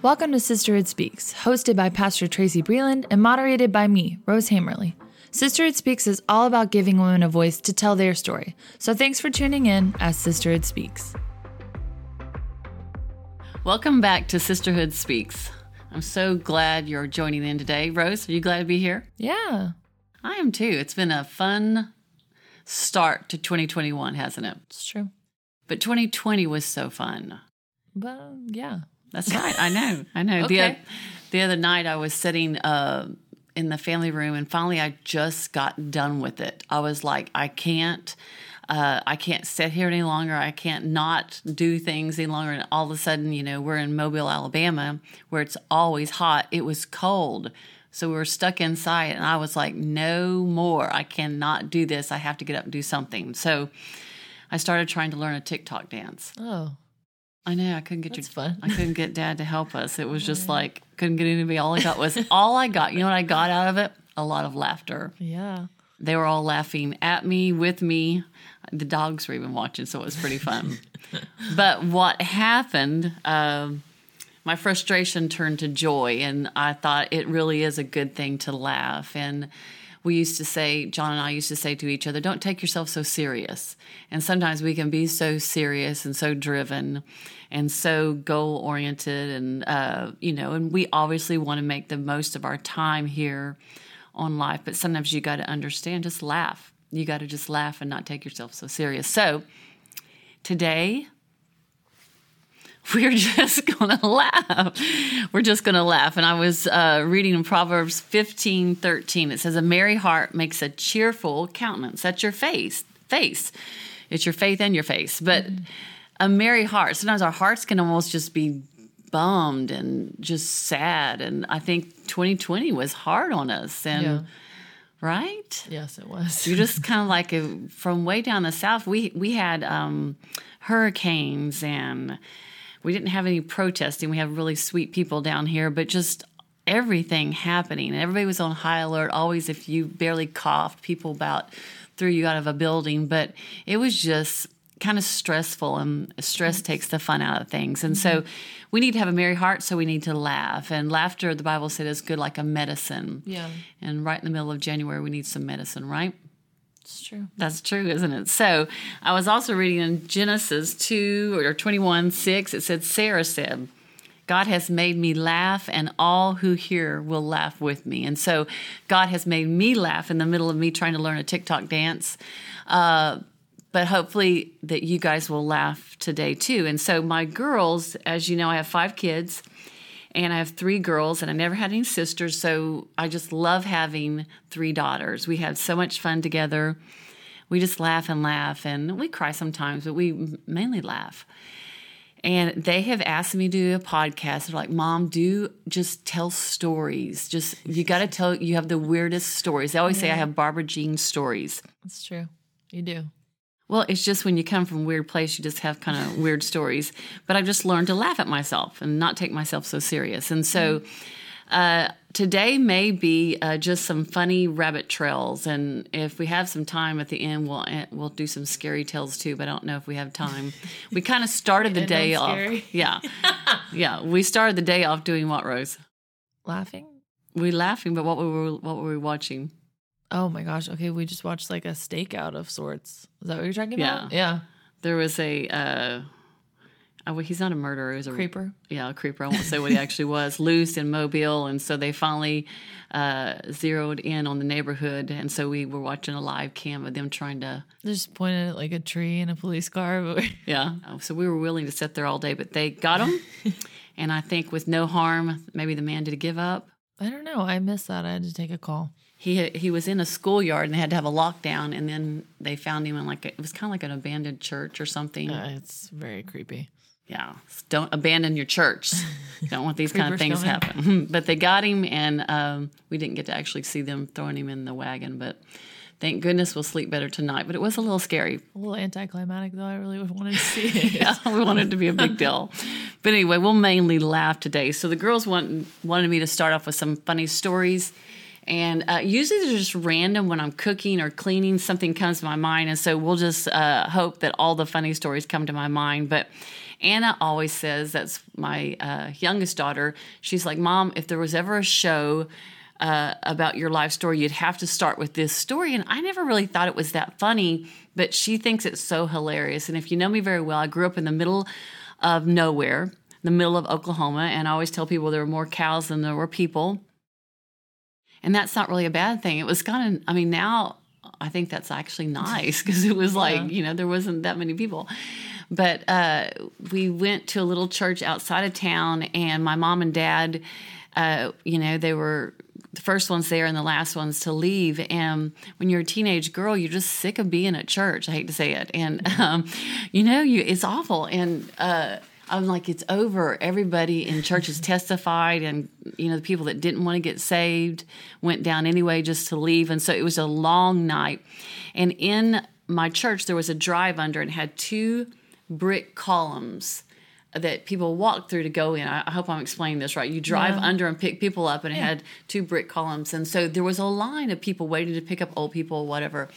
Welcome to Sisterhood Speaks, hosted by Pastor Tracy Breland and moderated by me, Rose Hammerly. Sisterhood Speaks is all about giving women a voice to tell their story. So thanks for tuning in as Sisterhood Speaks. Welcome back to Sisterhood Speaks. I'm so glad you're joining in today. Rose, are you glad to be here? Yeah, I am too. It's been a fun start to 2021, hasn't it? it's true. But 2020 was so fun. But yeah, That's right. I know. I know. The, Okay. the other night I was sitting uh, in the family room and finally I just got done with it. I was like, I can't. Uh, I can't sit here any longer. I can't not do things any longer. And all of a sudden, you know, we're in Mobile, Alabama, where it's always hot. It was cold. So we were stuck inside, and I was like, no more. I cannot do this. I have to get up and do something. So I started trying to learn a TikTok dance. oh, I know I couldn't get That's you. fun. I couldn't get Dad to help us. It was just like couldn't get anybody. All I got was all I got. You know what I got out of it? A lot of laughter. yeah. They were all laughing at me, with me. The dogs were even watching, so it was pretty fun. but what happened? Um, my frustration turned to joy, and I thought it really is a good thing to laugh. And we used to say, John and I used to say to each other, don't take yourself so serious. And sometimes we can be so serious and so driven and so goal oriented. And, uh, you know, and we obviously want to make the most of our time here on life, but sometimes you got to understand, just laugh. You got to just laugh and not take yourself so serious. So today, we're just gonna laugh. We're just gonna laugh. And I was uh, reading in Proverbs fifteen thirteen. It says, "A merry heart makes a cheerful countenance." That's your face. Face. It's your faith and your face. But a merry heart. Sometimes our hearts can almost just be bummed and just sad. And I think 2020 was hard on us. And Yeah. right. Yes, it was. You're just kind of like uh, from way down the south. We we had um, hurricanes and we didn't have any protesting. We have really sweet people down here, but just everything happening. And everybody was on high alert. Always, if you barely coughed, people about threw you out of a building. But it was just kind of stressful, and stress takes the fun out of things. And so mm-hmm. we need to have a merry heart, so we need to laugh. And laughter, the Bible said, is good like a medicine. yeah, And right in the middle of January, we need some medicine, right? It's true. That's true, isn't it? So I was also reading in Genesis 2 or 21 6, it said, Sarah said, God has made me laugh, and all who hear will laugh with me. And so God has made me laugh in the middle of me trying to learn a TikTok dance. Uh, but hopefully that you guys will laugh today too. And so my girls, as you know, I have five kids and I have three girls, and I never had any sisters, so I just love having three daughters. We have so much fun together. We just laugh and laugh, and we cry sometimes, but we mainly laugh. And they have asked me to do a podcast. They're like, Mom, do just tell stories. Just, you got to tell, you have the weirdest stories. They always say I have Barbara Jean stories. That's true. You do. Well, it's just when you come from a weird place, you just have kind of weird stories. But I've just learned to laugh at myself and not take myself so serious. And so uh, today may be uh, just some funny rabbit trails. And if we have some time at the end, we'll eh, we'll do some scary tales too. But I don't know if we have time. We kind of started the day off. scary. Yeah, yeah. We started the day off doing what, Rose? Laughing. We laughing, but what were we, what were we watching? Oh my gosh. Okay, we just watched like a stakeout of sorts. Is that what you're talking about? Yeah. Yeah. There was a. Uh, oh, he's not a murderer. He was a Creeper. yeah, a creeper. I won't say what he actually was. Loose in Mobile, and so they finally uh, zeroed in on the neighborhood, and so we were watching a live cam of them trying to. They just pointed at like a tree and a police car. Yeah, so we were willing to sit there all day, but they got him, and I think with no harm, maybe the man did give up. I don't know. I missed that. I had to take a call. He he was in a schoolyard, and they had to have a lockdown, and then they found him in like a, it was kind of like an abandoned church or something. Uh, it's very creepy. Yeah, don't abandon your church. Don't want these kind of things coming. happen. but they got him, and um, we didn't get to actually see them throwing him in the wagon. But thank goodness we'll sleep better tonight. But it was a little scary. A little anticlimactic though. I really would wanted to see it. Yeah, we wanted it to be a big deal. But anyway, we'll mainly laugh today. So the girls want, wanted me to start off with some funny stories. And uh, usually they're just random when I'm cooking or cleaning, something comes to my mind. And so we'll just uh, hope that all the funny stories come to my mind. But Anna always says, that's my uh, youngest daughter, she's like, Mom, if there was ever a show uh, about your life story, you'd have to start with this story. And I never really thought it was that funny, but she thinks it's so hilarious. And if you know me very well, I grew up in the middle of nowhere, the middle of Oklahoma, and I always tell people there were more cows than there were people. And that's not really a bad thing. It was kind of, I mean, now I think that's actually nice because it was like, yeah. you know, there wasn't that many people. But uh, we went to a little church outside of town, and my mom and dad, uh, you know, they were the first ones there and the last ones to leave. And when you're a teenage girl, you're just sick of being at church. I hate to say it, and um, you know, you it's awful. And uh, I'm like, it's over. Everybody in church has testified, and you know, the people that didn't want to get saved went down anyway just to leave. And so it was a long night. And in my church, there was a drive under and had two brick columns that people walk through to go in. I, hope I'm explaining this right. You drive yeah. under and pick people up, and yeah. it had two brick columns. And so there was a line of people waiting to pick up old people, whatever.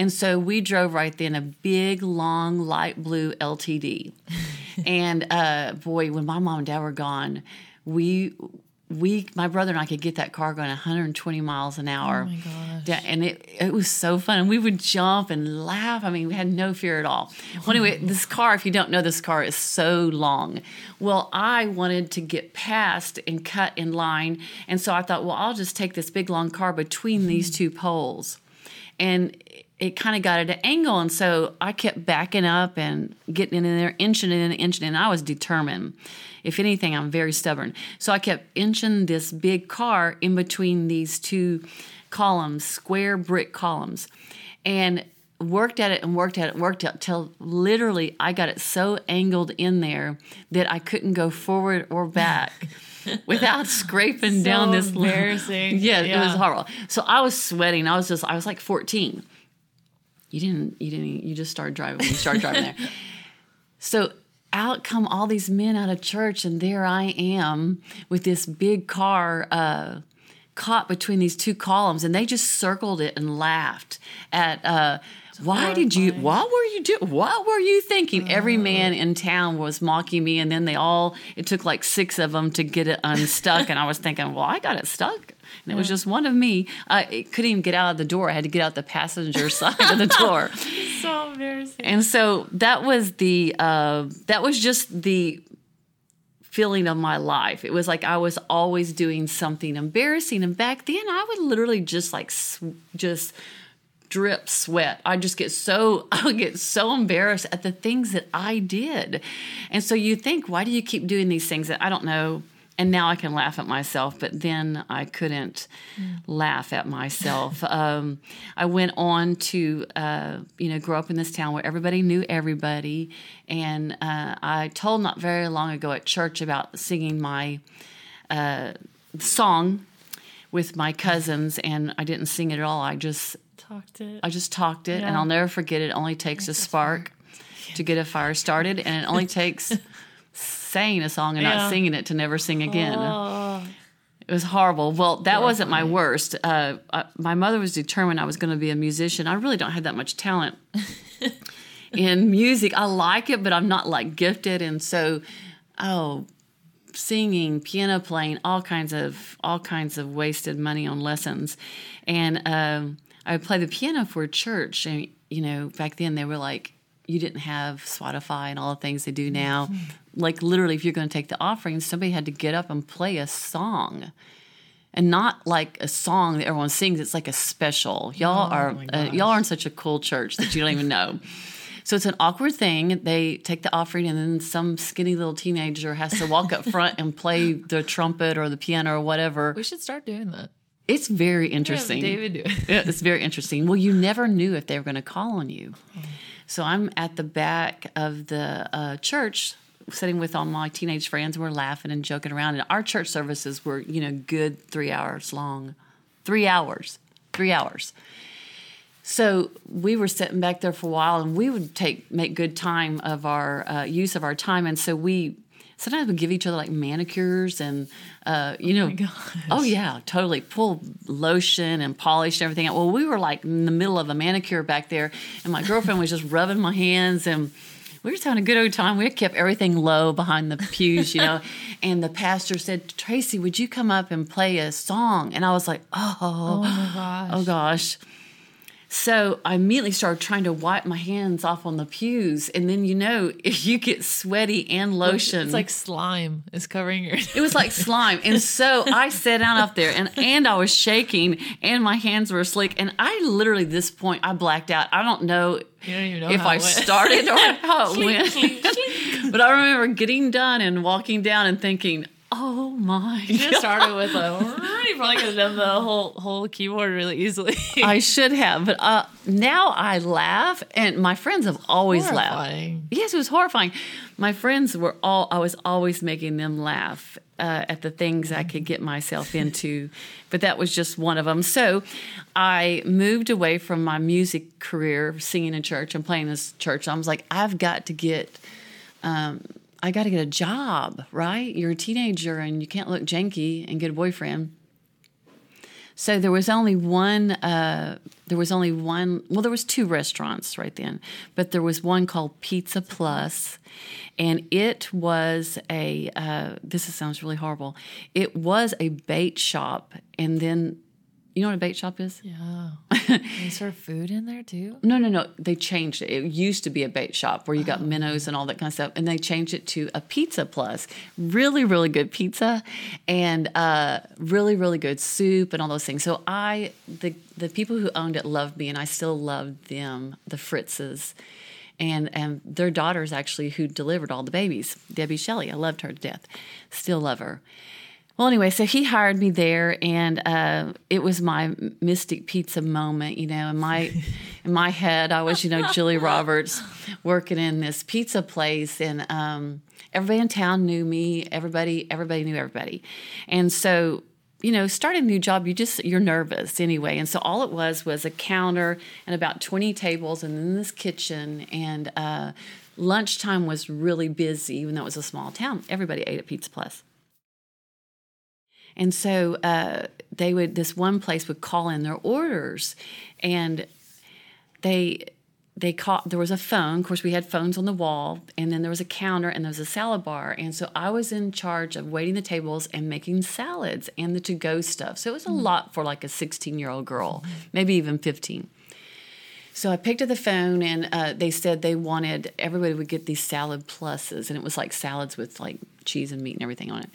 And so we drove right then a big, long, light blue LTD. and uh, boy, when my mom and dad were gone, we we my brother and I could get that car going 120 miles an hour. Oh my gosh. And it it was so fun. And we would jump and laugh. I mean, we had no fear at all. Well, anyway, this car, if you don't know this car is so long. Well, I wanted to get past and cut in line. And so I thought, well, I'll just take this big long car between these two poles. And it kind of got at an angle. And so I kept backing up and getting in there, inching in, and inching in. I was determined. If anything, I'm very stubborn. So I kept inching this big car in between these two columns, square brick columns, and worked at it and worked at it, worked at it till literally I got it so angled in there that I couldn't go forward or back. without scraping so down this embarrassing. Yeah, yeah, it was horrible. So I was sweating. I was just I was like 14. You didn't you didn't you just started driving you started driving there. So out come all these men out of church, and there I am with this big car uh, caught between these two columns, and they just circled it and laughed at. Uh, why did you? What were you doing? What were you thinking? Every uh. man in town was mocking me, and then they all. It took like six of them to get it unstuck, and I was thinking, well, I got it stuck and it was just one of me. I couldn't even get out of the door. I had to get out the passenger side of the door. so embarrassing. And so that was the uh, that was just the feeling of my life. It was like I was always doing something embarrassing, and back then I would literally just like just drip sweat. I just get so I would get so embarrassed at the things that I did. And so you think, why do you keep doing these things that I don't know? and now I can laugh at myself, but then I couldn't mm. laugh at myself. um, I went on to, uh, you know, grow up in this town where everybody knew everybody, and uh, I told not very long ago at church about singing my uh, song with my cousins, and I didn't sing it at all. I just talked it. I just talked it, yeah. and I'll never forget it. only takes a spark to get a fire started, and it only takes saying a song and yeah. not singing it to never sing again. Oh. It was horrible. Well, that Horrifying. wasn't my worst. Uh, uh, my mother was determined I was going to be a musician. I really don't have that much talent in music. I like it, but I'm not like gifted. And so, oh, singing, piano playing, all kinds of all kinds of wasted money on lessons. And um, I would play the piano for church. And you know, back then they were like you didn't have Spotify and all the things they do now. Mm-hmm. Like literally, if you're going to take the offering, somebody had to get up and play a song, and not like a song that everyone sings. It's like a special. Y'all oh, are uh, y'all are in such a cool church that you don't even know. So it's an awkward thing. They take the offering, and then some skinny little teenager has to walk up front and play the trumpet or the piano or whatever. We should start doing that. It's very interesting. David do it. it's very interesting. Well, you never knew if they were going to call on you. So I'm at the back of the uh, church sitting with all my teenage friends and we're laughing and joking around and our church services were you know good three hours long three hours three hours so we were sitting back there for a while and we would take make good time of our uh, use of our time and so we sometimes we give each other like manicures and uh, you know, oh yeah, totally pull lotion and polish and everything. Out. Well, we were like in the middle of a manicure back there, and my girlfriend was just rubbing my hands and we were just having a good old time. We kept everything low behind the pews, you know. and the pastor said, Tracy, would you come up and play a song? And I was like, oh, Oh my gosh. oh gosh. So I immediately started trying to wipe my hands off on the pews. And then, you know, if you get sweaty and lotion, It's like slime is covering your. it was like slime. And so I sat down up there and, and I was shaking and my hands were slick. And I literally, this point, I blacked out. I don't know don't know if I started or how it went. but I remember getting done and walking down and thinking, oh my You started with a. Probably could have done the whole whole keyboard really easily. I should have. But uh, now I laugh, and my friends have always laughed. Yes, it was horrifying. My friends were all, I was always making them laugh uh, at the things I could get myself into, but that was just one of them. So I moved away from my music career, singing in church and playing in this church. I was like, I've got to get, um, I got to get a job, right? You're a teenager and you can't look janky and get a boyfriend. So there was only one. Uh, there was only one. Well, there was two restaurants right then, but there was one called Pizza Plus, and it was a. Uh, this sounds really horrible. It was a bait shop, and then, you know what a bait shop is? Yeah. They serve food in there too. No, no, no. They changed it. It used to be a bait shop where you got minnows and all that kind of stuff, and they changed it to a Pizza Plus. Really, really good pizza, and uh, really, really good soup and all those things. So I, the the people who owned it loved me, and I still loved them, the Fritzes. And, and their daughters actually who delivered all the babies, Debbie Shelley. I loved her to death. Still love her. Well, anyway, so he hired me there, and uh, it was my Mystic Pizza moment. You know, in my in my head, I was, you know, Julia Roberts working in this pizza place, and um, everybody in town knew me. Everybody, everybody knew everybody, and so you know, starting a new job, you just you're nervous anyway. And so all it was was a counter and about twenty tables, and then this kitchen and. Uh, Lunchtime was really busy, even though it was a small town. Everybody ate at Pizza Plus. And so uh, they would, this one place would call in their orders and they, they caught, there was a phone. Of course, we had phones on the wall and then there was a counter and there was a salad bar. And so I was in charge of waiting the tables and making salads and the to go stuff. So it was a lot for like a 16 year old girl, maybe even 15. So I picked up the phone and uh, they said they wanted everybody would get these salad pluses, and it was like salads with like cheese and meat and everything on it.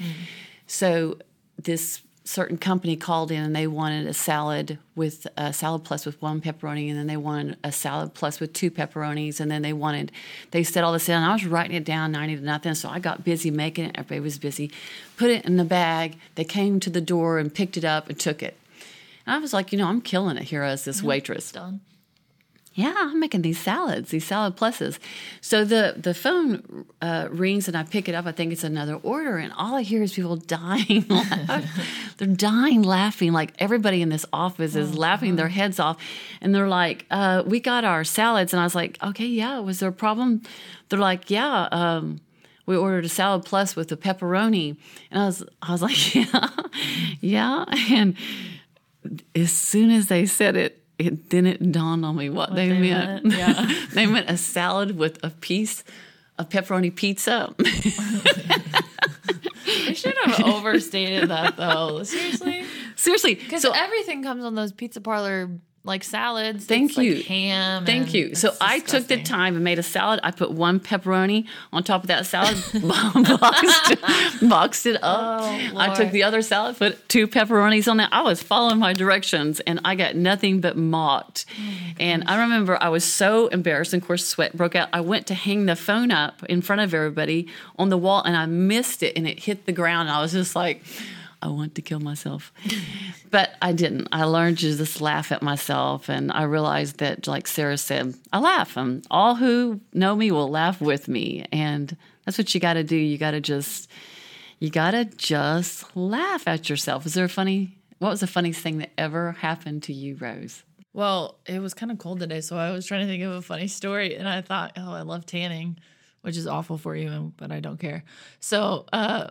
So this certain company called in and they wanted a salad with a salad plus with one pepperoni, and then they wanted a salad plus with two pepperonis, and then they wanted they said all this down. I was writing it down ninety to nothing, so I got busy making it. Everybody was busy. Put it in the bag. They came to the door and picked it up and took it. And I was like, you know, I'm killing it here as this mm-hmm. waitress Done. Yeah, I'm making these salads, these salad pluses. So the the phone uh, rings and I pick it up. I think it's another order, and all I hear is people dying. they're dying laughing. Like everybody in this office is laughing their heads off, and they're like, uh, "We got our salads," and I was like, "Okay, yeah. Was there a problem?" They're like, "Yeah." Um, we ordered a salad plus with a pepperoni, and I was I was like, "Yeah, yeah," and as soon as they said it, it then it dawned on me what, they, they meant. meant, yeah. they meant a salad with a piece of pepperoni pizza. They should have overstated that though. Seriously, Seriously. because So everything comes on those pizza parlor like salads. Thank It's, like, you. ham. Thank you. So I took the time and made a salad. I put one pepperoni on top of that salad, boxed, boxed it up. Oh, I took the other salad, put two pepperonis on it. I was following my directions and I got nothing but mocked. Oh and I remember I was so embarrassed. And of course, sweat broke out. I went to hang the phone up in front of everybody on the wall and I missed it and it hit the ground. And I was just like, I want to kill myself. But I didn't. I learned to just laugh at myself. And I realized that, like Sarah said, I laugh. And all who know me will laugh with me. And that's what you got to do. You got to just, you got to just laugh at yourself. Is there a funny, what was the funniest thing that ever happened to you, Rose? Well, it was kind of cold today, so I was trying to think of a funny story, and I thought, oh, I love tanning, which is awful for you, but I don't care. So, uh,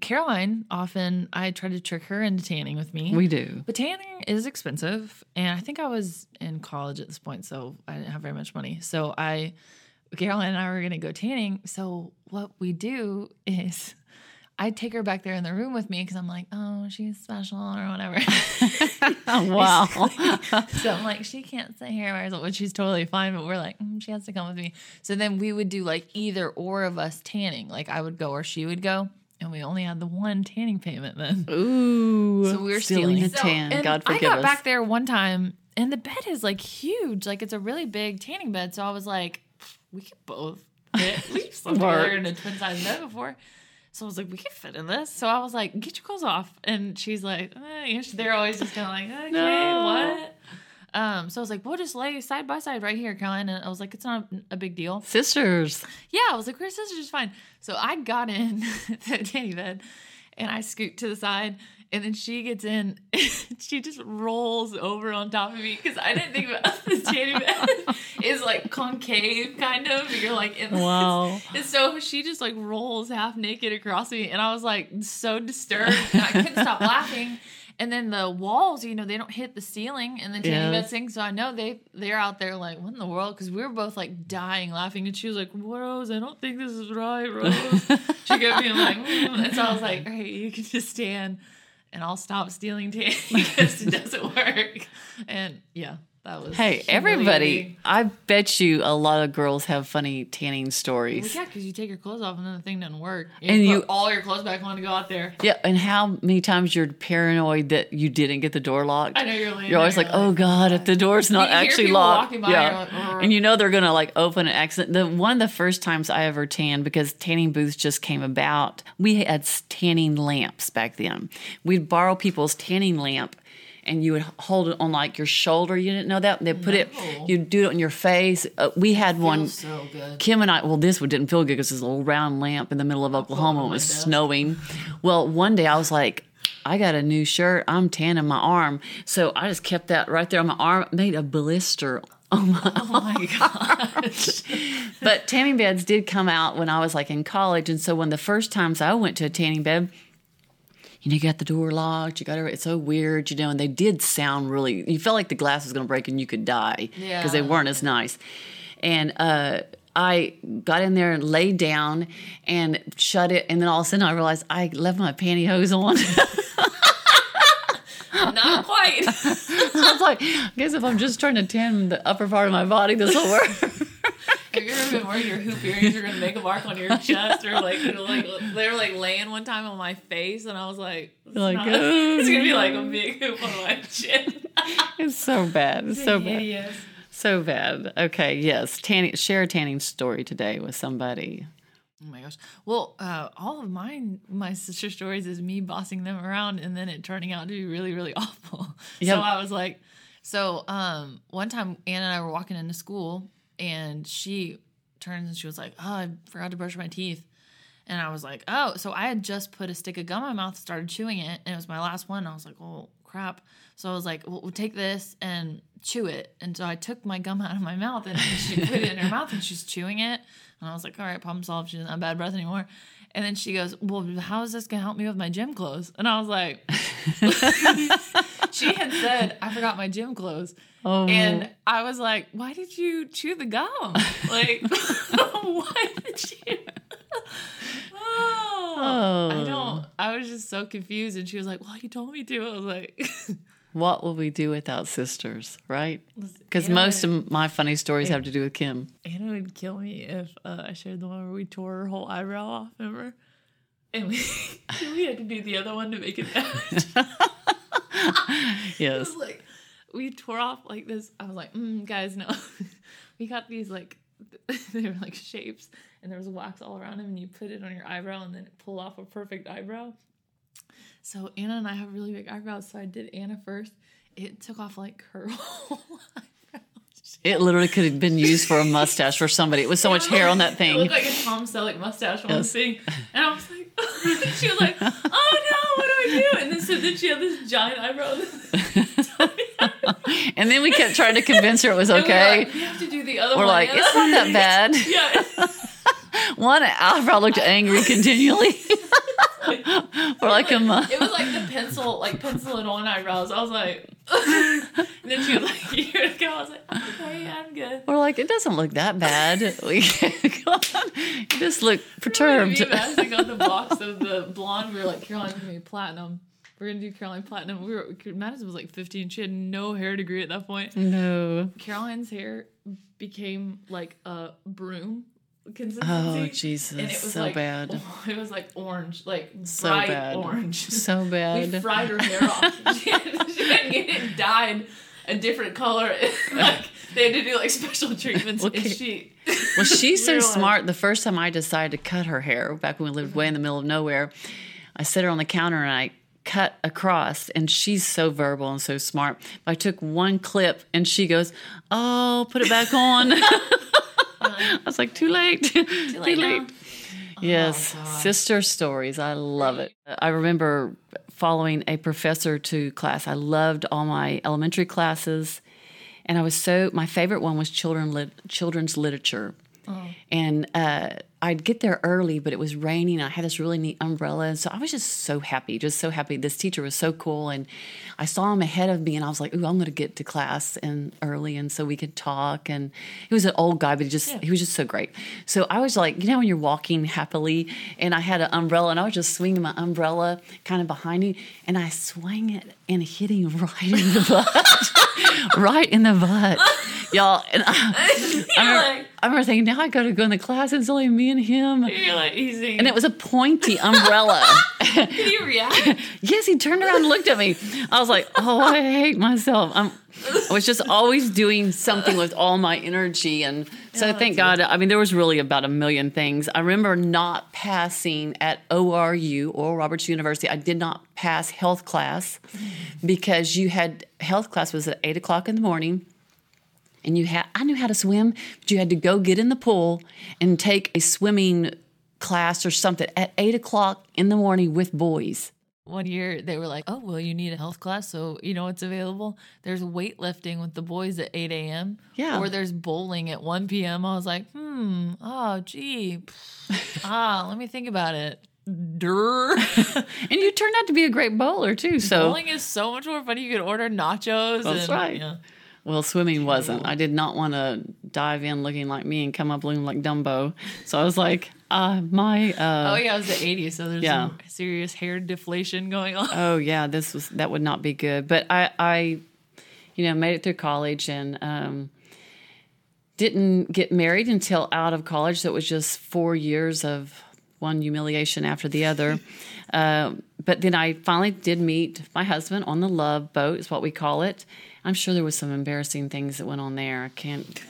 Caroline often I try to trick her into tanning with me. We do. But tanning is expensive, and I think I was in college at this point, so I didn't have very much money. So I, Caroline and I were gonna go tanning. So what we do is, I take her back there in the room with me because I'm like, oh, she's special or whatever. wow. so I'm like, she can't sit here which she's totally fine. But we're like, mm, she has to come with me. So then we would do like either or of us tanning. Like I would go or she would go. And we only had the one tanning payment then. Ooh. So we were stealing, stealing, a So- tan. and God I got us. back there one time, and the bed is like huge. Like it's a really big tanning bed. So I was like, we could both fit. We've slept together in a twin size bed before. So I was like, we could fit in this. So I was like, get your clothes off. And she's like, eh, they're always just kind of like, okay, No. what? Um, so I was like, we'll just lay side by side right here, Caroline. And I was like, it's not a big deal. Sisters. Yeah, I was like, we're sisters, fine. So I got in the tanny bed and I scoot to the side. And then she gets in, she just rolls over on top of me because I didn't think about the tanny bed is like concave, kind of. You're like in this. Wow. And so she just like rolls half naked across me. And I was like so disturbed. And I couldn't stop laughing. And then the walls, you know, they don't hit the ceiling and then tanny bed thing. So I know they they're out there like, what in the world? Because we were both like dying laughing, and she was like, Rose, I don't think this is right, Rose. she kept being like, mm. and so I was like, all right, you can just stand, and I'll stop stealing tanning because it doesn't work. And yeah, that was Hey, everybody. I bet you a lot of girls have funny tanning Well, stories. yeah, because you take your clothes off and then the thing doesn't work. You And you- all your clothes back on to go out there. Yeah, and how many times you're paranoid that you didn't get the door locked? I know you're You're always there, like, oh god, if the door's not actually locked, yeah, like, and you know they're gonna like open an accident. The one of the first times I ever tanned because tanning booths just came about. We had tanning lamps back then. We'd borrow people's tanning lamp. And you would hold it on like your shoulder. You didn't know that they put it. You'd do it on your face. Uh, we had one. So good. Kim and I, well, this one didn't feel good because it's a little round lamp in the middle of Oklahoma. on It was snowing. Well, one day I was like, I got a new shirt. I'm tanning my arm. So I just kept that right there on my arm, made a blister on my Oh my gosh. But tanning beds did come out when I was like in college. And so when the first times I went to a tanning bed, you know, you got the door locked, you got it, it's so weird, you know, and they did sound really, you felt like the glass was going to break and you could die because they weren't as nice. And, uh, I got in there and laid down and shut it, and then all of a sudden I realized I left my pantyhose on. Not quite. I was like, I guess if I'm just trying to tan the upper part of my body, this will work. Have you ever been wearing your hoop earrings? You're gonna make a mark on your chest, or like, you know, like they were like laying one time on my face, and I was like, it's, Like, not- oh, it's gonna be like a big hoop on my chin. it's so bad. It's so bad. So bad. Okay, yes. Tanning, share a tanning story today with somebody. Oh my gosh. Well, uh, all of mine, my sister stories is me bossing them around and then it turning out to be really, really awful. Yep. So I was like, so um, one time Anna and I were walking into school and she turns and she was like, oh, I forgot to brush my teeth. And I was like, oh, so I had just put a stick of gum in my mouth, started chewing it, and it was my last one. I was like, oh, crap. So I was like, well, we'll take this and chew it. And so I took my gum out of my mouth and she put it in her mouth and she's chewing it. And I was like, all right, problem solved. She doesn't have bad breath anymore. And then she goes, well, how is this going to help me with my gym clothes? And I was like, she had said, I forgot my gym clothes. Oh. And I was like, why did you chew the gum? Like, why did you? Oh, I don't. I was just so confused. And she was like, well, you told me to. I was like, What will we do without sisters, right? Because most would- of my funny stories have to do with Kim. Anna would kill me if uh, I shared the one where we tore her whole eyebrow off, remember? And we, we had to do the other one to make it match. Yes. was like we tore off like this. I was like, mm, guys, no. we got these like they were like shapes, and there was wax all around them, and you put it on your eyebrow, and then it pulled off a perfect eyebrow. So Anna and I have really big eyebrows, so I did Anna first. It took off like her whole eyebrow. It literally could have been used for a mustache for somebody. It was so much hair on that thing. It looked like a Tom Selleck mustache on Yes. the thing. And I was like, she was like, oh no, And then so then she had this giant eyebrow. And then we kept trying to convince her it was And we were okay. like, you have to do the other We're one. like, it's not that bad. yeah. One eyebrow looked angry continually for like a month. It was like the pencil, like pencil and on eyebrows. I was like, and then she was like, "Here to go." I was like, "Okay, I'm good." We're like, it doesn't look that bad. We. You just look perturbed. and Madison got the box of the blonde. We were like, Caroline's gonna be platinum. We're gonna do Caroline platinum. We were Madison was like 15. She had no hair degree at that point. No. Caroline's hair became like a broom Oh, consistency. Oh Jesus, And it was so like, bad. It was like orange, like So bright bad. orange. So bad. we fried her hair off. she, had, she had get it dyed a different color. like they had to do like special treatments. Okay. And she, Well, she's so we were like- smart. The first time I decided to cut her hair, back when we lived way in the middle of nowhere, I set her on the counter and I cut across. And she's so verbal and so smart. I took one clip and she goes, "Oh, put it back on." I was like, "Too late, too late now. Yes, Oh, God. sister stories. I love it. I remember following a professor to class. I loved all my elementary classes, and I was so my favorite one was children lit, children's literature. And uh, I'd get there early, but it was raining. I had this really neat umbrella, and so I was just so happy, just so happy. This teacher was so cool, and I saw him ahead of me, and I was like, "Ooh, I'm going to get to class and early, and so we could talk." And he was an old guy, but he just he was just so great. So I was like, you know, when you're walking happily, and I had an umbrella, and I was just swinging my umbrella kind of behind me, and I swung it and hit him right in the butt, right in the butt, y'all. And I, I, remember, like- I remember thinking, now I got to go in the class, it's only me and him. you're like easy. And it was a pointy umbrella. Did he react? yes, he turned around and looked at me. I was like, oh, I hate myself. I'm, I was just always doing something with all my energy. And so Yeah, thank God. I mean, there was really about a million things. I remember not passing at ORU, Oral Roberts University. I did not pass health class because you had health class was at eight o'clock in the morning and you had I knew how to swim, but you had to go get in the pool and take a swimming class or something at eight o'clock in the morning with boys. One year they were like, "Oh, well, you need a health class, so you know it's available. There's weightlifting with the boys at 8 a.m. Yeah. or there's bowling at 1 p.m." I was like, "Hmm, oh, gee, ah, let me think about it." Durr. And you turned out to be a great bowler too. So Bowling is so much more fun. You could order nachos. That's and, right. Yeah. Well, swimming wasn't. I did not want to dive in looking like me and come up looking like Dumbo. So I was like, uh, my uh, Oh yeah, it was the 80s, so there's Yeah. some serious hair deflation going on. oh yeah, this was that would not be good. But I, I, you know, made it through college and um, didn't get married until out of college. So it was just four years of one humiliation after the other. Uh, but then I finally did meet my husband on the love boat, is what we call it. I'm sure there was some embarrassing things that went on there. I can't,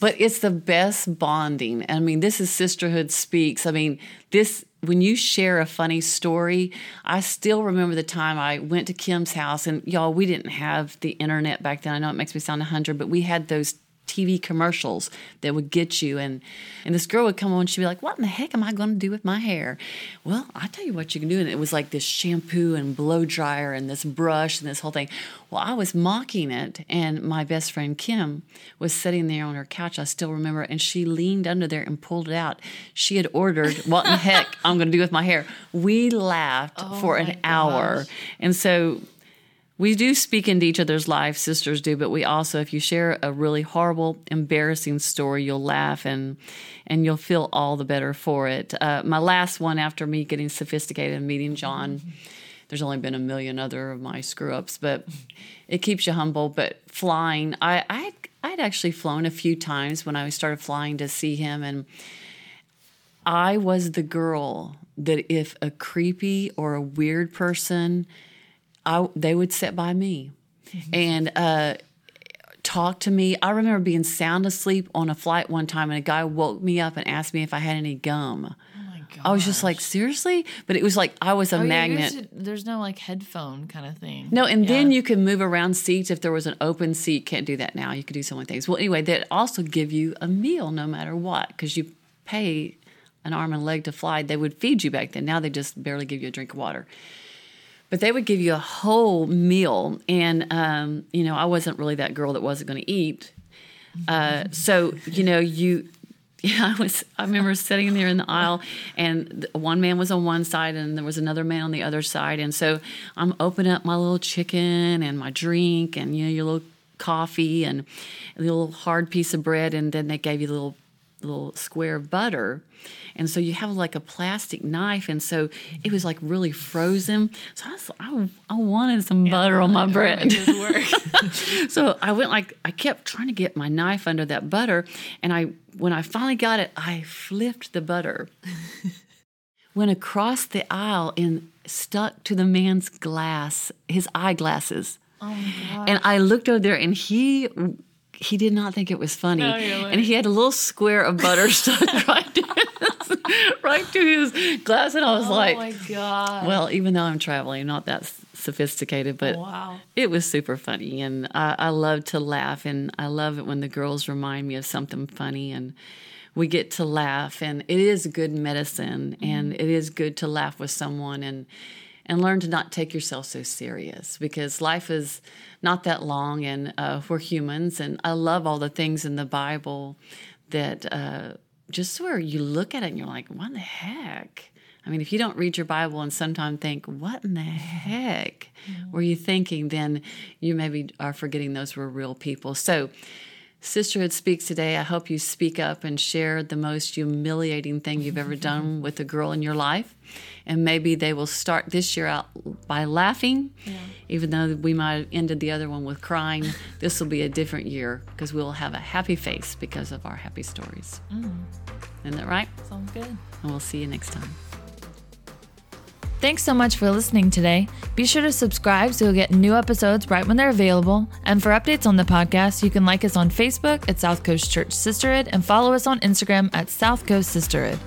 but it's the best bonding. I mean, this is sisterhood speaks. I mean, this when you share a funny story, I still remember the time I went to Kim's house, and y'all, we didn't have the internet back then. I know it makes me sound a hundred, but we had those TV commercials that would get you. And and this girl would come on she'd be like what in the heck am I going to do with my hair? Well I tell you what you can do and it was like this shampoo and blow dryer and this brush and this whole thing. Well I was mocking it and my best friend Kim was sitting there on her couch I still remember and she leaned under there and pulled it out. She had ordered what in the heck I'm going to do with my hair? We laughed oh for Oh my an hour and so we do speak into each other's lives, sisters do, but we also, if you share a really horrible, embarrassing story, you'll laugh and and you'll feel all the better for it. Uh, my last one after me getting sophisticated and meeting John, there's only been a million other of my screw ups, but it keeps you humble. But flying, I I I'd actually flown a few times when I started flying to see him, and I was the girl that if a creepy or a weird person I, they would sit by me and uh, talk to me. I remember being sound asleep on a flight one time, and a guy woke me up and asked me if I had any gum. Oh my god. I was just like, seriously? But it was like I was a Oh, yeah, magnet. there's no like headphone kind of thing. No, and then you can move around seats if there was an open seat. Can't do that now. You could do so many things. Well, anyway, they also give you a meal no matter what because you pay an arm and a leg to fly. They would feed you back then. Now they just barely give you a drink of water. But they would give you a whole meal, and um, you know I wasn't really that girl that wasn't going to eat. Uh, so you know you Yeah, I was. I remember sitting there in the aisle, and one man was on one side, and there was another man on the other side. And so I'm opening up my little chicken and my drink, and you know your little coffee and a little hard piece of bread, and then they gave you a little little square of butter. And so you have like a plastic knife, and so it was like really frozen. So I, was, I, I wanted some yeah, butter on my bread. so I went like I kept trying to get my knife under that butter, and I when I finally got it, I flipped the butter. went across the aisle and stuck to the man's glass, his eyeglasses. Oh and I looked over there, and he he did not think it was funny, no, and he had a little square of butter stuck right to his, right to his glass, and I was oh like, "Oh my god!" Well, even though I'm traveling, not that sophisticated, but wow. it was super funny, and I, I love to laugh, and I love it when the girls remind me of something funny, and we get to laugh, and it is good medicine, mm-hmm. and it is good to laugh with someone, and and learn to not take yourself so serious because life is not that long and uh, we're humans. And I love all the things in the Bible that uh, just where you look at it and you're like, what the heck? I mean, if you don't read your Bible and sometimes think, what in the heck were you thinking, then you maybe are forgetting those were real people. So, Sisterhood Speaks today. I hope you speak up and share the most humiliating thing you've ever done with a girl in your life. And maybe they will start this year out by laughing, yeah. even though we might have ended the other one with crying. this will be a different year because we'll have a happy face because of our happy stories. Mm. Isn't that right? Sounds good. And we'll see you next time. Thanks so much for listening today. Be sure to subscribe so you'll get new episodes right when they're available. And for updates on the podcast, you can like us on Facebook at South Coast Church Sisterhood and follow us on Instagram at South Coast Sisterhood.